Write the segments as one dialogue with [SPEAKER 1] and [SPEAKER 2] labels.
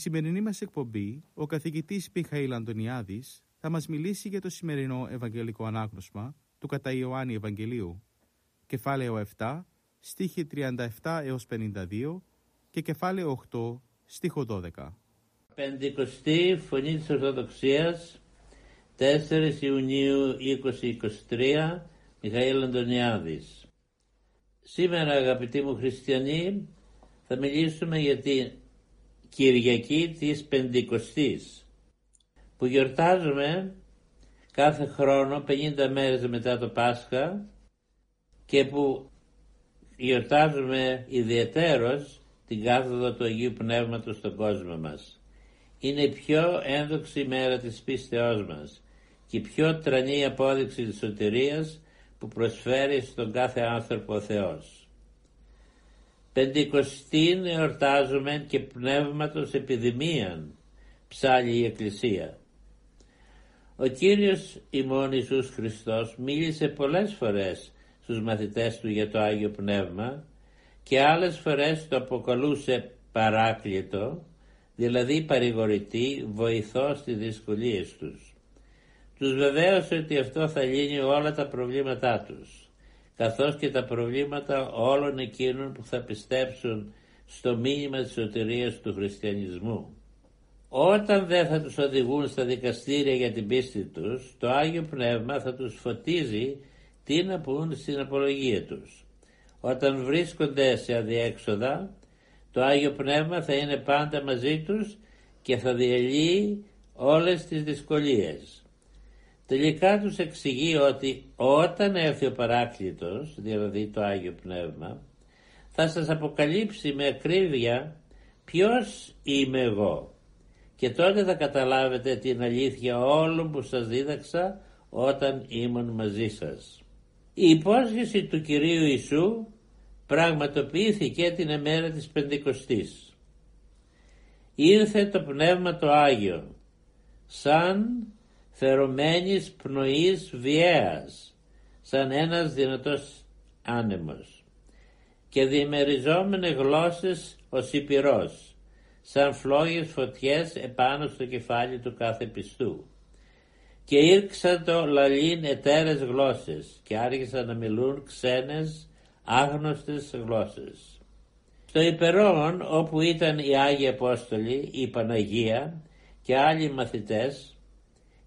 [SPEAKER 1] Σημερινή μας εκπομπή, ο καθηγητής Μιχαήλ Αντωνιάδης θα μας μιλήσει για το σημερινό Ευαγγελικό Ανάγνωσμα του κατά Ιωάννη Ευαγγελίου, κεφάλαιο 7, στίχη 37 έως 52 και κεφάλαιο 8, στίχο 12.
[SPEAKER 2] Πεντηκοστή Φωνή της Ορθοδοξίας, 4 Ιουνίου 2023, Μιχαήλ Αντωνιάδης. Σήμερα αγαπητοί μου χριστιανοί θα μιλήσουμε για την Κυριακή της Πεντηκοστής που γιορτάζουμε κάθε χρόνο 50 μέρες μετά το Πάσχα και που γιορτάζουμε ιδιαιτέρως την κάθοδο του Αγίου Πνεύματος στον κόσμο μας. Είναι η πιο ένδοξη μέρα της πίστεώς μας και η πιο τρανή απόδειξη της σωτηρίας που προσφέρει στον κάθε άνθρωπο ο Θεός. Πεντηκοστήν εορτάζουμε και πνεύματος επιδημίαν, ψάλλει η Εκκλησία. Ο Κύριος ημών Ιησούς Χριστός μίλησε πολλές φορές στους μαθητές του για το Άγιο Πνεύμα και άλλες φορές το αποκαλούσε παράκλητο, δηλαδή παρηγορητή, βοηθό στις δυσκολίες τους. Τους βεβαίωσε ότι αυτό θα λύνει όλα τα προβλήματά τους καθώς και τα προβλήματα όλων εκείνων που θα πιστέψουν στο μήνυμα της σωτηρίας του χριστιανισμού. Όταν δεν θα τους οδηγούν στα δικαστήρια για την πίστη τους, το Άγιο Πνεύμα θα τους φωτίζει τι να πούν στην απολογία τους. Όταν βρίσκονται σε αδιέξοδα, το Άγιο Πνεύμα θα είναι πάντα μαζί τους και θα διαλύει όλες τις δυσκολίες. Τελικά τους εξηγεί ότι όταν έρθει ο παράκλητος, δηλαδή το Άγιο Πνεύμα, θα σας αποκαλύψει με ακρίβεια ποιος είμαι εγώ και τότε θα καταλάβετε την αλήθεια όλων που σας δίδαξα όταν ήμουν μαζί σας. Η υπόσχεση του Κυρίου Ιησού πραγματοποιήθηκε την ημέρα της Πεντηκοστής. Ήρθε το Πνεύμα το Άγιο σαν φερωμένης πνοής βιαίας, σαν ένας δυνατός άνεμος και διημεριζόμενε γλώσσες ο Σιπηρός, σαν φλόγες φωτιές επάνω στο κεφάλι του κάθε πιστού. Και ήρξαν το λαλήν εταίρες γλώσσες και άρχισαν να μιλούν ξένες άγνωστες γλώσσες. Στο υπερόν όπου ήταν οι Άγιοι Απόστολοι, η Παναγία και άλλοι μαθητές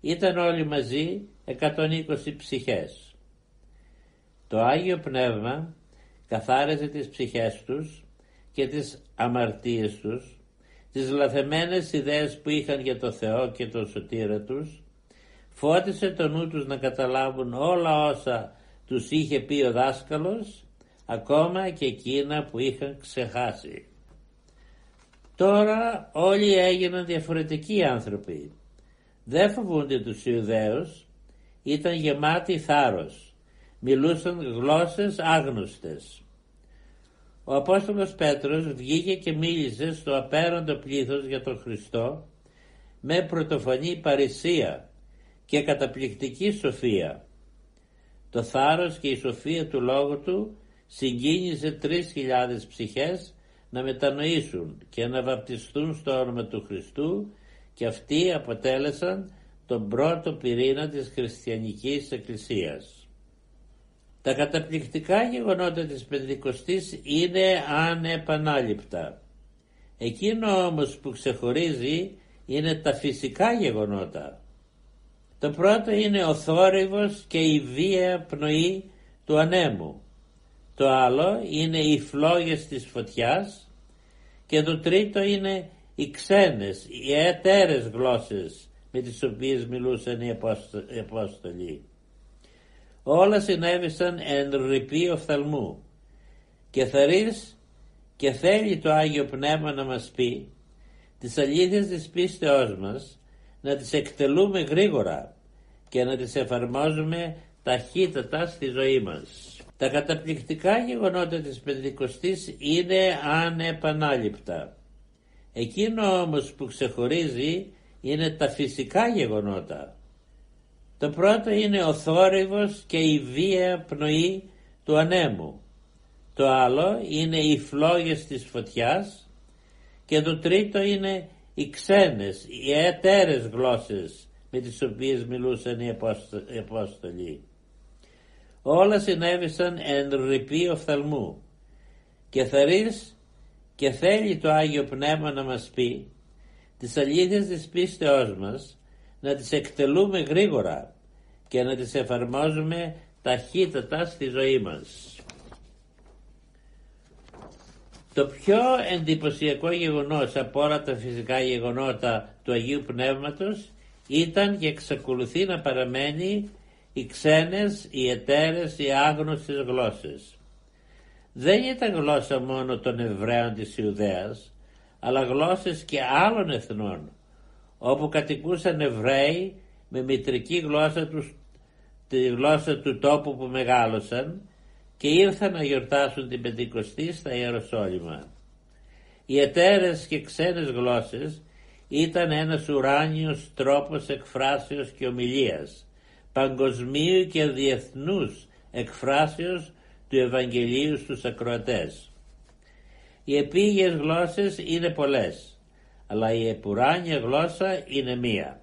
[SPEAKER 2] ήταν όλοι μαζί 120 ψυχές. Το Άγιο Πνεύμα καθάριζε τις ψυχές τους και τις αμαρτίες τους, τις λαθεμένες ιδέες που είχαν για το Θεό και τον σωτήρα τους, φώτισε το νου τους να καταλάβουν όλα όσα τους είχε πει ο δάσκαλος, ακόμα και εκείνα που είχαν ξεχάσει. Τώρα όλοι έγιναν διαφορετικοί άνθρωποι δεν φοβούνται τους Ιουδαίους, ήταν γεμάτοι θάρρος, μιλούσαν γλώσσες άγνωστες. Ο Απόστολος Πέτρος βγήκε και μίλησε στο απέραντο πλήθος για τον Χριστό με πρωτοφανή παρησία και καταπληκτική σοφία. Το θάρρος και η σοφία του λόγου του συγκίνησε τρεις χιλιάδες ψυχές να μετανοήσουν και να βαπτιστούν στο όνομα του Χριστού και αυτοί αποτέλεσαν τον πρώτο πυρήνα της χριστιανικής εκκλησίας. Τα καταπληκτικά γεγονότα της Πεντηκοστής είναι ανεπανάληπτα. Εκείνο όμως που ξεχωρίζει είναι τα φυσικά γεγονότα. Το πρώτο είναι ο θόρυβος και η βία πνοή του ανέμου. Το άλλο είναι οι φλόγες της φωτιάς και το τρίτο είναι οι ξένες, οι εταίρες γλώσσες με τις οποίες μιλούσαν οι Απόστολοι. Όλα συνέβησαν εν ρηπή οφθαλμού και θερείς και θέλει το Άγιο Πνεύμα να μας πει τις αλήθειες της πίστεώς μας να τις εκτελούμε γρήγορα και να τις εφαρμόζουμε ταχύτατα στη ζωή μας. Τα καταπληκτικά γεγονότα της Πεντηκοστής είναι ανεπανάληπτα. Εκείνο όμως που ξεχωρίζει είναι τα φυσικά γεγονότα. Το πρώτο είναι ο θόρυβος και η βία πνοή του ανέμου. Το άλλο είναι οι φλόγες της φωτιάς και το τρίτο είναι οι ξένες, οι εταίρες γλώσσες με τις οποίες μιλούσαν οι Απόστολοι. Όλα συνέβησαν εν ρηπή οφθαλμού και θερείς και θέλει το Άγιο Πνεύμα να μας πει τις αλήθειες της πίστεώς μας να τις εκτελούμε γρήγορα και να τις εφαρμόζουμε ταχύτατα στη ζωή μας. Το πιο εντυπωσιακό γεγονός από όλα τα φυσικά γεγονότα του Αγίου Πνεύματος ήταν και εξακολουθεί να παραμένει οι ξένες, οι εταίρες, οι άγνωστες γλώσσες. Δεν ήταν γλώσσα μόνο των Εβραίων της Ιουδαίας, αλλά γλώσσες και άλλων εθνών, όπου κατοικούσαν Εβραίοι με μητρική γλώσσα τους, τη γλώσσα του τόπου που μεγάλωσαν και ήρθαν να γιορτάσουν την Πεντηκοστή στα Ιεροσόλυμα. Οι εταίρες και ξένες γλώσσες ήταν ένας ουράνιος τρόπος εκφράσεως και ομιλίας, παγκοσμίου και διεθνούς εκφράσεως του Ευαγγελίου στους ακροατές. Οι επίγειες γλώσσες είναι πολλές, αλλά η επουράνια γλώσσα είναι μία.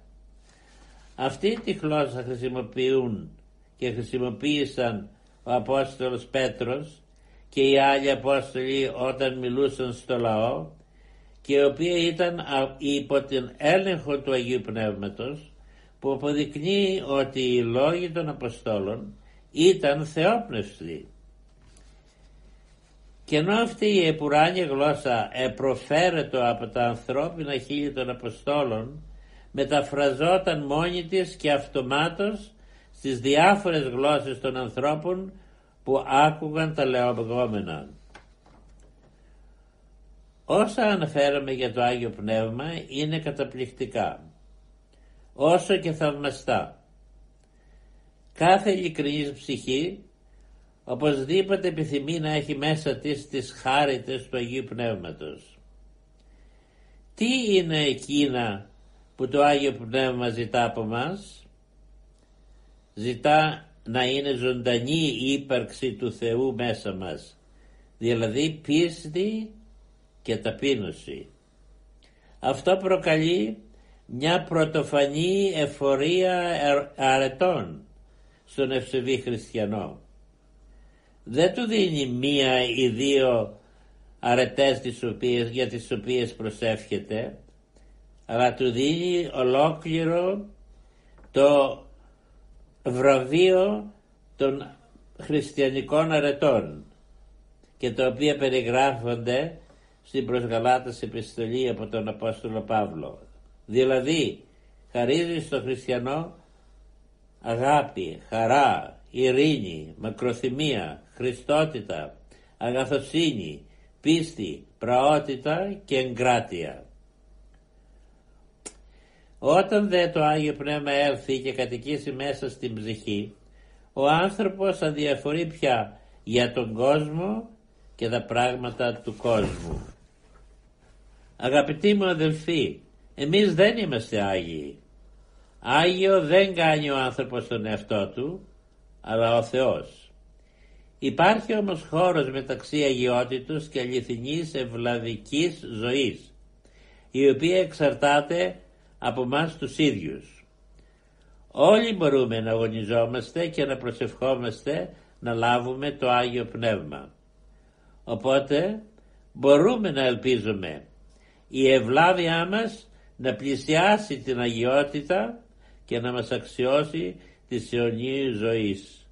[SPEAKER 2] Αυτή τη γλώσσα χρησιμοποιούν και χρησιμοποίησαν ο Απόστολος Πέτρος και οι άλλοι Απόστολοι όταν μιλούσαν στο λαό και η οποία ήταν υπό την έλεγχο του Αγίου Πνεύματος που αποδεικνύει ότι οι λόγοι των Αποστόλων ήταν θεόπνευστοι. Και ενώ αυτή η επουράνια γλώσσα επροφέρετο από τα ανθρώπινα χείλη των Αποστόλων μεταφραζόταν μόνη της και αυτομάτως στις διάφορες γλώσσες των ανθρώπων που άκουγαν τα λεωγόμενα. Όσα αναφέραμε για το Άγιο Πνεύμα είναι καταπληκτικά, όσο και θαυμαστά. Κάθε ειλικρινής ψυχή οπωσδήποτε επιθυμεί να έχει μέσα της τις χάριτες του Αγίου Πνεύματος. Τι είναι εκείνα που το Άγιο Πνεύμα ζητά από μας; Ζητά να είναι ζωντανή η ύπαρξη του Θεού μέσα μας. Δηλαδή πίστη και ταπείνωση. Αυτό προκαλεί μια πρωτοφανή εφορία αρετών στον ευσεβή χριστιανό. Δεν του δίνει μία ή δύο αρετές τις οποίες, για τις οποίες προσεύχεται, αλλά του δίνει ολόκληρο το βραβείο των χριστιανικών αρετών και τα οποία περιγράφονται στην προς Γαλάτας επιστολή από τον Απόστολο Παύλο. Δηλαδή χαρίζεις στο χριστιανό αγάπη, χαρά, ειρήνη, μακροθυμία, χριστότητα, αγαθοσύνη, πίστη, πραότητα και εγκράτεια. Όταν δε το Άγιο Πνεύμα έρθει και κατοικήσει μέσα στην ψυχή, ο άνθρωπος αδιαφορεί πια για τον κόσμο και τα πράγματα του κόσμου. Αγαπητοί μου αδελφοί, εμείς δεν είμαστε Άγιοι. Άγιο δεν κάνει ο άνθρωπος τον εαυτό του, αλλά ο Θεός. Υπάρχει όμως χώρος μεταξύ αγιότητος και αληθινής ευλαβικής ζωής, η οποία εξαρτάται από μας τους ίδιους. Όλοι μπορούμε να αγωνιζόμαστε και να προσευχόμαστε να λάβουμε το Άγιο Πνεύμα. Οπότε μπορούμε να ελπίζουμε η ευλάβειά μας να πλησιάσει την αγιότητα και να μας αξιώσει της αιωνίου ζωής.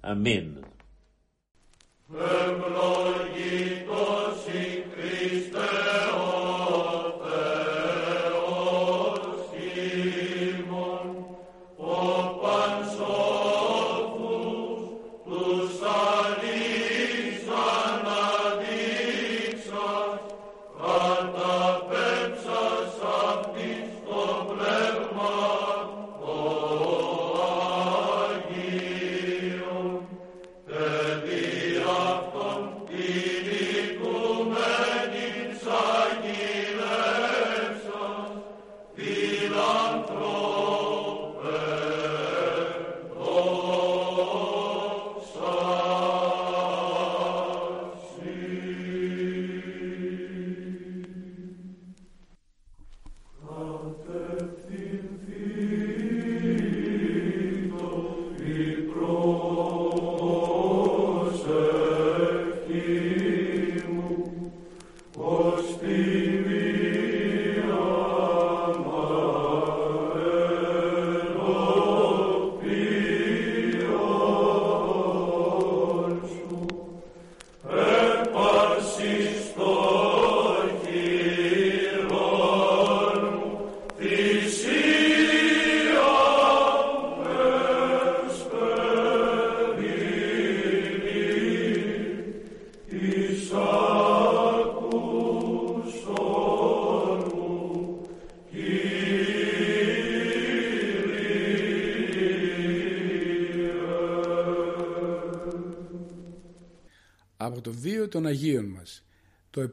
[SPEAKER 2] Αμήν. Hymn
[SPEAKER 3] από το βίο των Αγίων μας. Το 29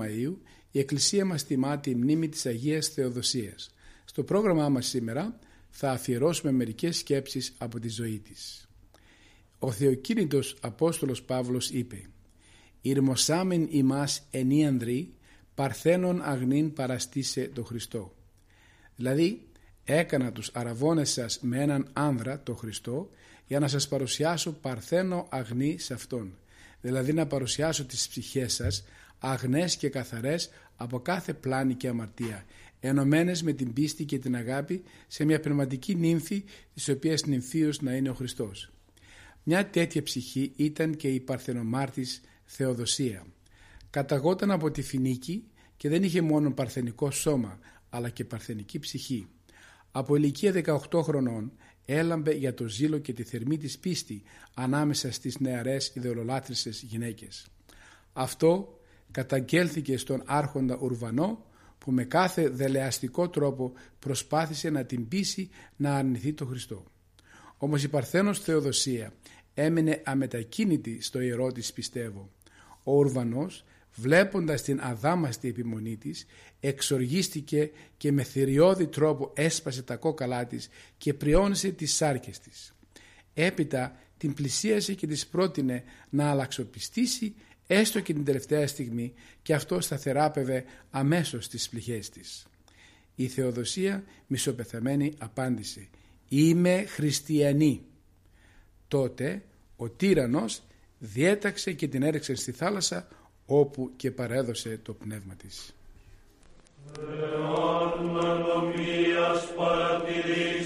[SPEAKER 3] Μαΐου η Εκκλησία μας τιμά τη μνήμη της Αγίας Θεοδοσίας. Στο πρόγραμμά μας σήμερα θα αφιερώσουμε μερικές σκέψεις από τη ζωή της. Ο Θεοκίνητος Απόστολος Παύλος είπε «Ηρμοσάμεν ημάς ενίανδροι παρθένων αγνήν παραστήσε το Χριστό». Δηλαδή έκανα τους αραβώνες σας με έναν άνδρα, το Χριστό, για να σας παρουσιάσω παρθένο αγνή σε Αυτόν. Δηλαδή να παρουσιάσω τις ψυχές σας αγνές και καθαρές από κάθε πλάνη και αμαρτία, ενωμένες με την πίστη και την αγάπη σε μια πνευματική νύμφη της οποίας νυμφίος να είναι ο Χριστός. Μια τέτοια ψυχή ήταν και η παρθενομάρτης Θεοδοσία. Καταγόταν από τη Φινίκη και δεν είχε μόνο παρθενικό σώμα αλλά και παρθενική ψυχή. Από ηλικία 18 χρονών έλαμπε για το ζήλο και τη θερμή της πίστη ανάμεσα στις νεαρές ιδεολολάτρισσες γυναίκες. Αυτό καταγγέλθηκε στον άρχοντα Ουρβανό που με κάθε δελεαστικό τρόπο προσπάθησε να την πείσει να αρνηθεί το Χριστό. Όμως η Παρθένος Θεοδοσία έμεινε αμετακίνητη στο ιερό της πιστεύω. Ο Ουρβανός βλέποντας την αδάμαστη επιμονή της εξοργίστηκε και με θηριώδη τρόπο έσπασε τα κόκαλά της και πριόνισε τις σάρκες της. Έπειτα την πλησίασε και της πρότεινε να αλλαξοπιστήσει έστω και την τελευταία στιγμή και αυτό σταθεράπευε αμέσως τις πληγές της. Η Θεοδοσία μισοπεθαμένη απάντησε «Είμαι χριστιανή». Τότε ο τύρανος διέταξε και την έριξε στη θάλασσα όπου και παρέδωσε το πνεύμα της.
[SPEAKER 4] Εάν ανομίας παρατηρήσεις,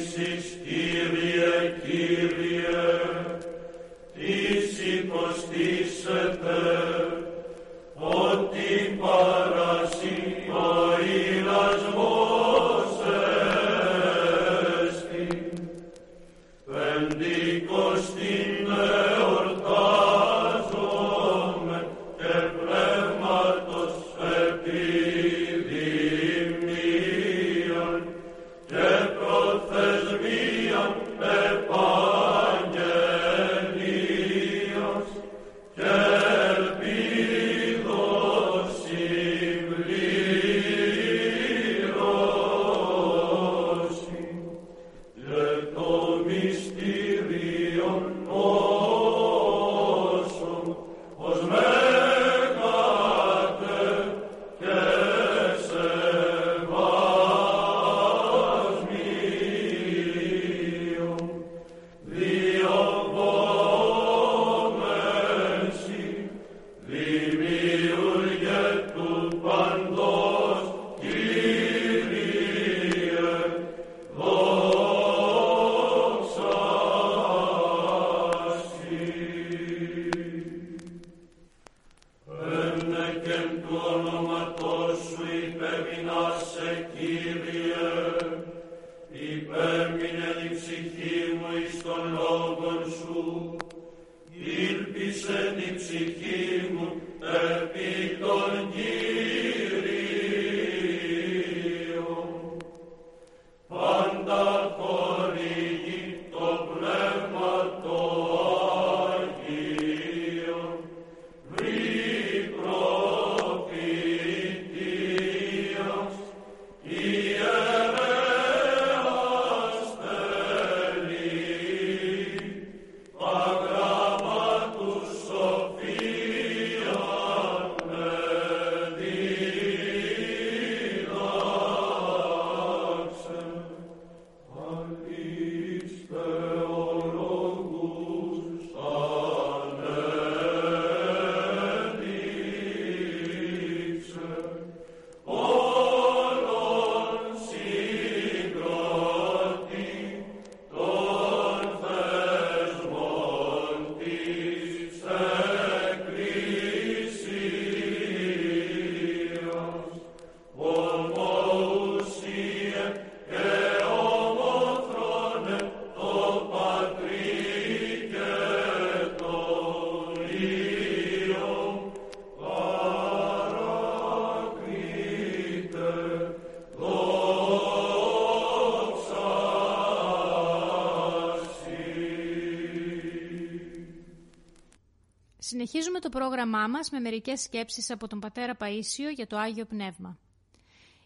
[SPEAKER 4] το
[SPEAKER 5] πρόγραμμά μας με μερικές σκέψεις από τον Πατέρα Παΐσιο για το Άγιο Πνεύμα.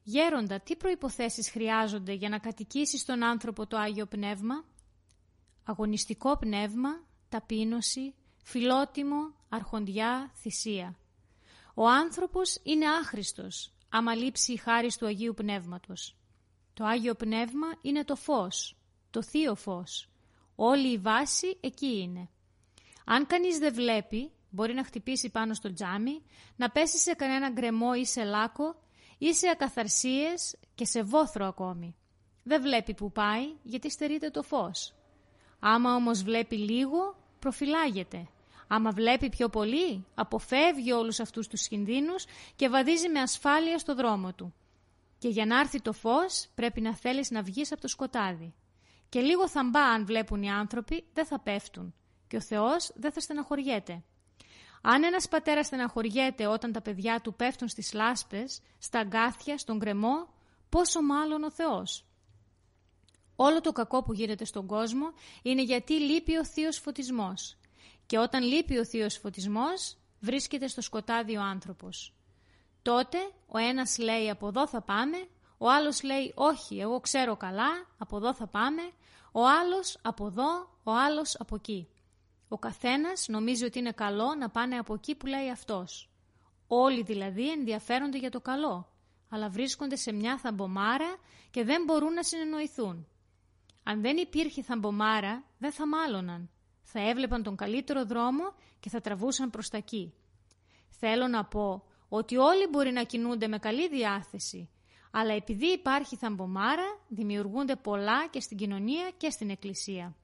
[SPEAKER 5] Γέροντα, τι προϋποθέσεις χρειάζονται για να κατοικήσεις στον άνθρωπο το Άγιο Πνεύμα; Αγωνιστικό πνεύμα, ταπείνωση, φιλότιμο, αρχοντιά, θυσία. Ο άνθρωπος είναι άχρηστος, άμα λείψει η χάρη του Αγίου Πνεύματος. Το Άγιο Πνεύμα είναι το φως, το Θείο Φως. Όλη η βάση εκεί είναι. Αν κανείς δεν βλέπει, μπορεί να χτυπήσει πάνω στο τζάμι, να πέσει σε κανένα γκρεμό ή σε λάκκο ή σε ακαθαρσίες και σε βόθρο ακόμη. Δεν βλέπει που πάει γιατί στερείται το φως. Άμα όμως βλέπει λίγο, προφυλάγεται. Άμα βλέπει πιο πολύ, αποφεύγει όλους αυτούς τους κινδύνους και βαδίζει με ασφάλεια στο δρόμο του. Και για να έρθει το φως πρέπει να θέλεις να βγεις από το σκοτάδι. Και λίγο θαμπά αν βλέπουν οι άνθρωποι δεν θα πέφτουν και ο Θεός δεν θα στεναχωριέται. Αν ένας πατέρας στεναχωριέται όταν τα παιδιά του πέφτουν στις λάσπες, στα αγκάθια, στον κρεμό, πόσο μάλλον ο Θεός; Όλο το κακό που γίνεται στον κόσμο είναι γιατί λείπει ο θείος φωτισμός. Και όταν λείπει ο θείος φωτισμός, βρίσκεται στο σκοτάδι ο άνθρωπος. Τότε ο ένας λέει από εδώ θα πάμε, ο άλλος λέει όχι εγώ ξέρω καλά, από εδώ θα πάμε, ο άλλος από εδώ, ο άλλος από εκεί. Ο καθένας νομίζει ότι είναι καλό να πάνε από εκεί που λέει αυτός. Όλοι δηλαδή ενδιαφέρονται για το καλό, αλλά βρίσκονται σε μια θαμπομάρα και δεν μπορούν να συνεννοηθούν. Αν δεν υπήρχε θαμπομάρα, δεν θα μάλωναν. Θα έβλεπαν τον καλύτερο δρόμο και θα τραβούσαν προς τα εκεί. Θέλω να πω ότι όλοι μπορεί να κινούνται με καλή διάθεση, αλλά επειδή υπάρχει θαμπομάρα, δημιουργούνται πολλά και στην κοινωνία και στην εκκλησία.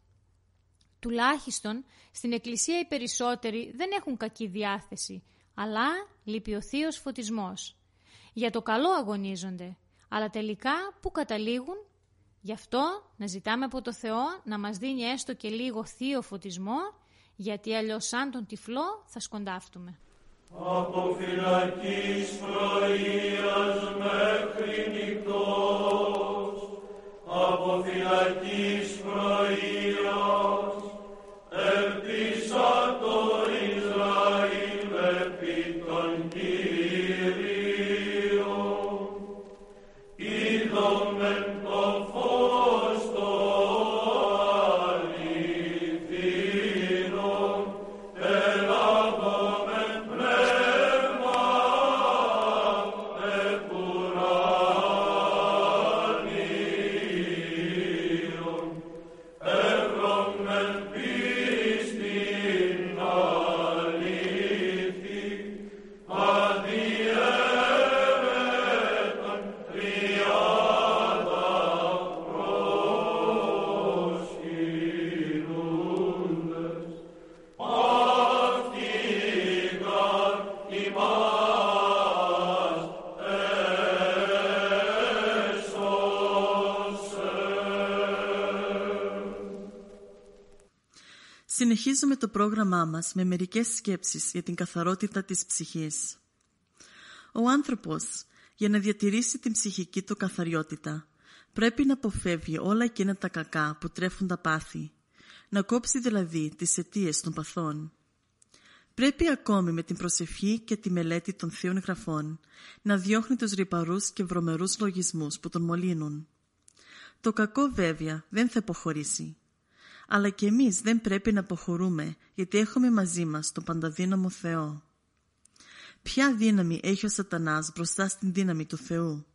[SPEAKER 5] Τουλάχιστον στην εκκλησία οι περισσότεροι δεν έχουν κακή διάθεση, αλλά λείπει ο θείος φωτισμός. Για το καλό αγωνίζονται, αλλά τελικά που καταλήγουν; Γι' αυτό να ζητάμε από το Θεό να μας δίνει έστω και λίγο θείο φωτισμό, γιατί αλλιώς σαν τον τυφλό θα σκοντάφτουμε.
[SPEAKER 4] Από φυλακής πρωίας μέχρι
[SPEAKER 6] Συνεχίζουμε το πρόγραμμά μας με μερικές σκέψεις για την καθαρότητα της ψυχής. Ο άνθρωπος, για να διατηρήσει την ψυχική του καθαριότητα, πρέπει να αποφεύγει όλα εκείνα τα κακά που τρέφουν τα πάθη, να κόψει δηλαδή τις αιτίες των παθών. Πρέπει ακόμη με την προσευχή και τη μελέτη των θείων γραφών να διώχνει τους ρυπαρούς και βρωμερούς λογισμούς που τον μολύνουν. Το κακό βέβαια δεν θα υποχωρήσει. Αλλά και εμείς δεν πρέπει να αποχωρούμε γιατί έχουμε μαζί μας τον πανταδύναμο Θεό. Ποια δύναμη έχει ο σατανάς μπροστά στην δύναμη του Θεού;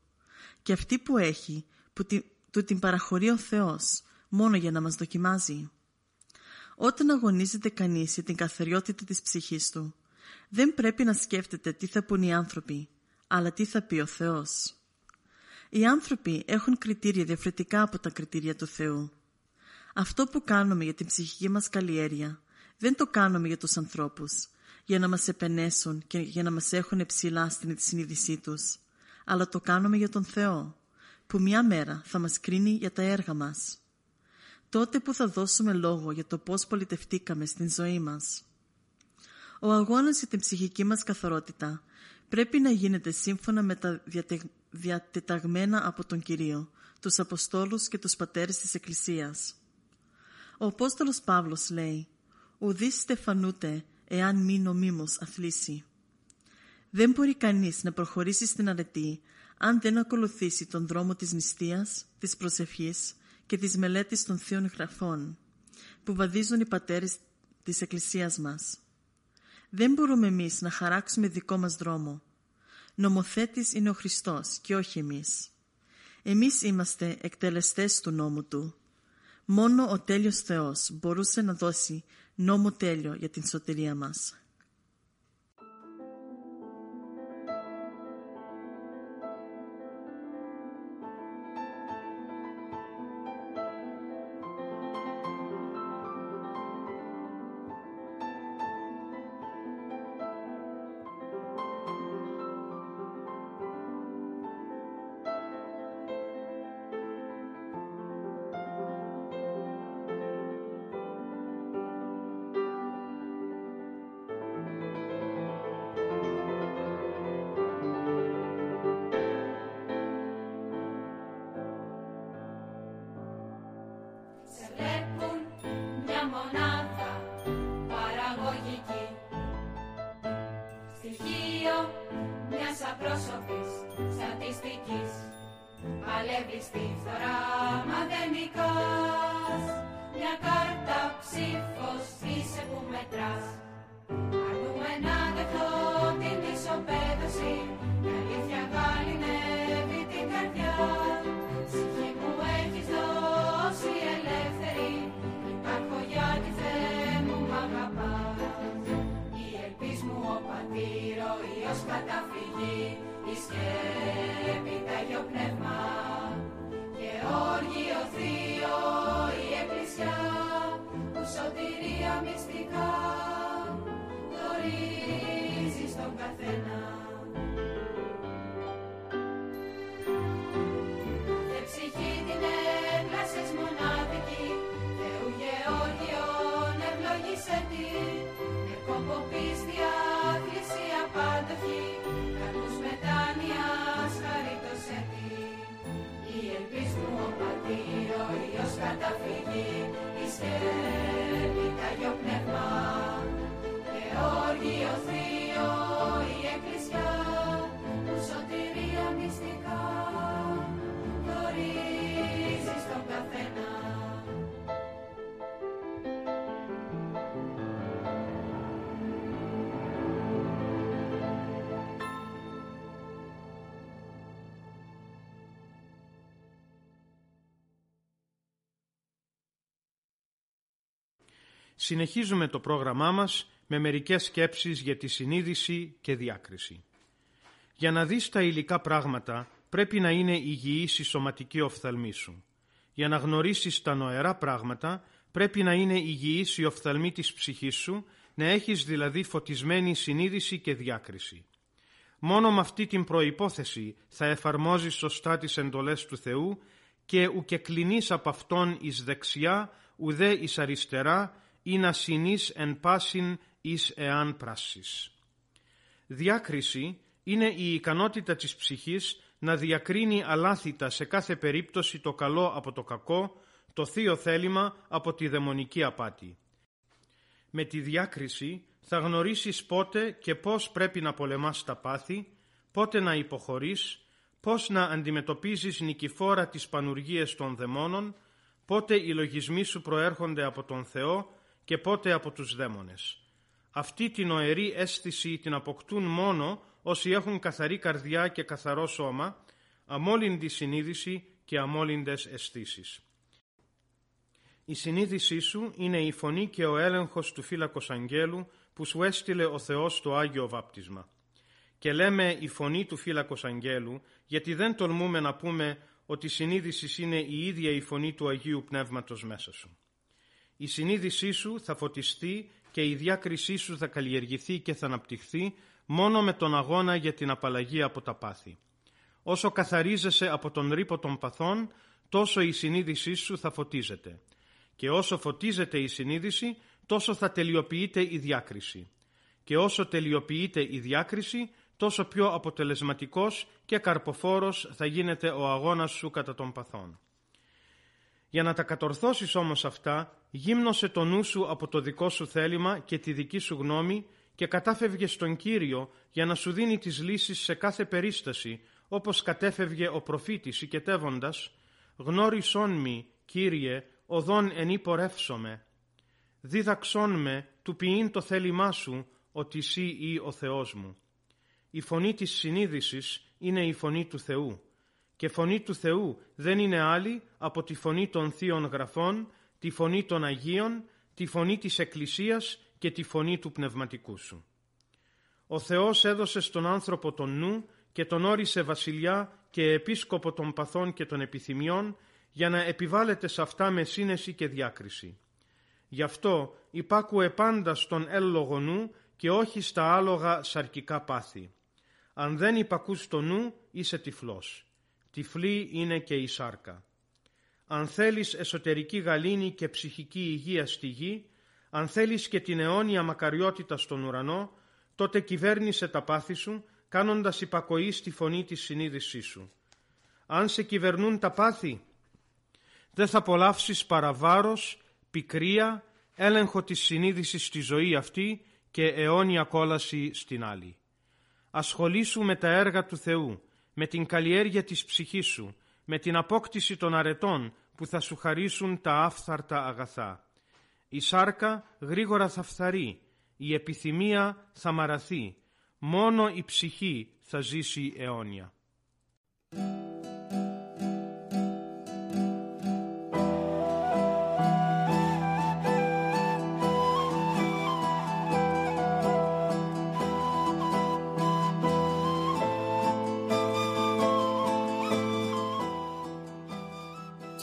[SPEAKER 6] Και αυτή που έχει, που τη, του την παραχωρεί ο Θεός, μόνο για να μας δοκιμάζει. Όταν αγωνίζεται κανείς για την καθαριότητα της ψυχής του, δεν πρέπει να σκέφτεται τι θα πούν οι άνθρωποι, αλλά τι θα πει ο Θεός. Οι άνθρωποι έχουν κριτήρια διαφορετικά από τα κριτήρια του Θεού. Αυτό που κάνουμε για την ψυχική μας καλλιέργεια δεν το κάνουμε για τους ανθρώπους, για να μας επενέσουν και για να μας έχουν ψηλά στην συνείδησή τους, αλλά το κάνουμε για τον Θεό, που μια μέρα θα μας κρίνει για τα έργα μας. Τότε που θα δώσουμε λόγο για το πώς πολιτευτήκαμε στην ζωή μας. Ο αγώνας για την ψυχική μας καθαρότητα πρέπει να γίνεται σύμφωνα με τα διατε... διατεταγμένα από τον Κυρίο, τους Αποστόλους και τους Πατέρες της Εκκλησίας. Ο Απόστολος Παύλος λέει «Ουδείς στεφανούτε
[SPEAKER 7] εάν μη νομίμως αθλήσει. Δεν μπορεί κανείς να προχωρήσει στην αρετή αν δεν ακολουθήσει τον δρόμο της νηστείας, της προσευχής και της μελέτης των θείων γραφών που βαδίζουν οι πατέρες της Εκκλησίας μας. Δεν μπορούμε εμείς να χαράξουμε δικό μας δρόμο. Νομοθέτης είναι ο Χριστός και όχι εμείς. Εμείς είμαστε εκτελεστές του νόμου Του. Μόνο ο τέλειος Θεός μπορούσε να δώσει νόμο τέλειο για την σωτηρία μας.
[SPEAKER 8] Συνεχίζουμε το πρόγραμμά μας με μερικές σκέψεις για τη συνείδηση και διάκριση. Για να δεις τα υλικά πράγματα πρέπει να είναι υγιής η σωματική οφθαλμή σου. Για να γνωρίσεις τα νοερά πράγματα πρέπει να είναι υγιής η οφθαλμή της ψυχής σου, να έχεις δηλαδή φωτισμένη συνείδηση και διάκριση. Μόνο με αυτή την προϋπόθεση θα εφαρμόζεις σωστά τις εντολές του Θεού και ουκε κλεινείς από Αυτόν εις δεξιά, ουδέ εις αριστερά, ή να συνείς εν πάσιν εις εάν πράσις. Διάκριση είναι η ικανότητα της ψυχής να διακρίνει αλάθητα σε κάθε περίπτωση το καλό από το κακό, το θείο θέλημα από τη δαιμονική απάτη. Με τη διάκριση θα γνωρίσεις πότε και πώς πρέπει να πολεμάς τα πάθη, πότε να υποχωρείς, πώς να αντιμετωπίζεις νικηφόρα τις πανουργίες των δαιμόνων, πότε οι λογισμοί σου προέρχονται από τον Θεό και πότε από τους δαίμονες. Αυτή την οερή αίσθηση την αποκτούν μόνο όσοι έχουν καθαρή καρδιά και καθαρό σώμα, αμόλυντη συνείδηση και αμόλυντες αισθήσεις. Η συνείδησή σου είναι η φωνή και ο έλεγχος του φύλακος αγγέλου που σου έστειλε ο Θεός στο Άγιο Βάπτισμα. Και λέμε η φωνή του φύλακος αγγέλου γιατί δεν τολμούμε να πούμε ότι η συνείδησης είναι η ίδια η φωνή του Αγίου Πνεύματος μέσα σου η συνείδησή σου θα φωτιστεί και η διάκρισή σου θα καλλιεργηθεί και θα αναπτυχθεί μόνο με τον αγώνα για την απαλλαγή από τα πάθη. Όσο καθαρίζεσαι από τον ρήπο των παθών, τόσο η συνείδησή σου θα φωτίζεται. Και όσο φωτίζεται η συνείδηση, τόσο θα τελειοποιείται η διάκριση. Και όσο τελειοποιείται η διάκριση, τόσο πιο αποτελεσματικός και καρποφόρος θα γίνεται ο αγώνας σου κατά των παθών. Για να τα κατορθώσεις όμως αυτά, γύμνωσε το νου σου από το δικό σου θέλημα και τη δική σου γνώμη και κατάφευγε στον Κύριο για να σου δίνει τις λύσεις σε κάθε περίσταση, όπως κατέφευγε ο προφήτης οικετεύοντας «Γνώρισόν μη, Κύριε, οδόν εν πορεύσομαι. Δίδαξόν με του ποιήν το θέλημά σου, ότι εσύ ή ο Θεός μου». Η φωνή της συνείδησης είναι η φωνή του Θεού και φωνή του Θεού δεν είναι άλλη από τη φωνή των Θείων Γραφών, τη φωνή των Αγίων, τη φωνή της Εκκλησίας και τη φωνή του Πνευματικού σου. Ο Θεός έδωσε στον άνθρωπο τον νου και τον όρισε βασιλιά και επίσκοπο των παθών και των επιθυμιών για να επιβάλλεται σε αυτά με σύνεση και διάκριση. Γι' αυτό υπάκουε πάντα στον έλογο νου και όχι στα άλογα σαρκικά πάθη. Αν δεν υπακούς το νου είσαι τυφλός. Τυφλή είναι και η σάρκα. Αν θέλεις εσωτερική γαλήνη και ψυχική υγεία στη γη, αν θέλεις και την αιώνια μακαριότητα στον ουρανό, τότε κυβέρνησε τα πάθη σου, κάνοντας υπακοή στη φωνή της συνείδησής σου. Αν σε κυβερνούν τα πάθη, δεν θα απολαύσεις παραβάρος, πικρία, έλεγχο της συνείδησης στη ζωή αυτή και αιώνια κόλαση στην άλλη. Ασχολήσου με τα έργα του Θεού, με την καλλιέργεια της ψυχής σου, με την απόκτηση των αρετών που θα σου χαρίσουν τα άφθαρτα αγαθά. Η σάρκα γρήγορα θα φθαρεί, η επιθυμία θα μαραθεί, μόνο η ψυχή θα ζήσει αιώνια.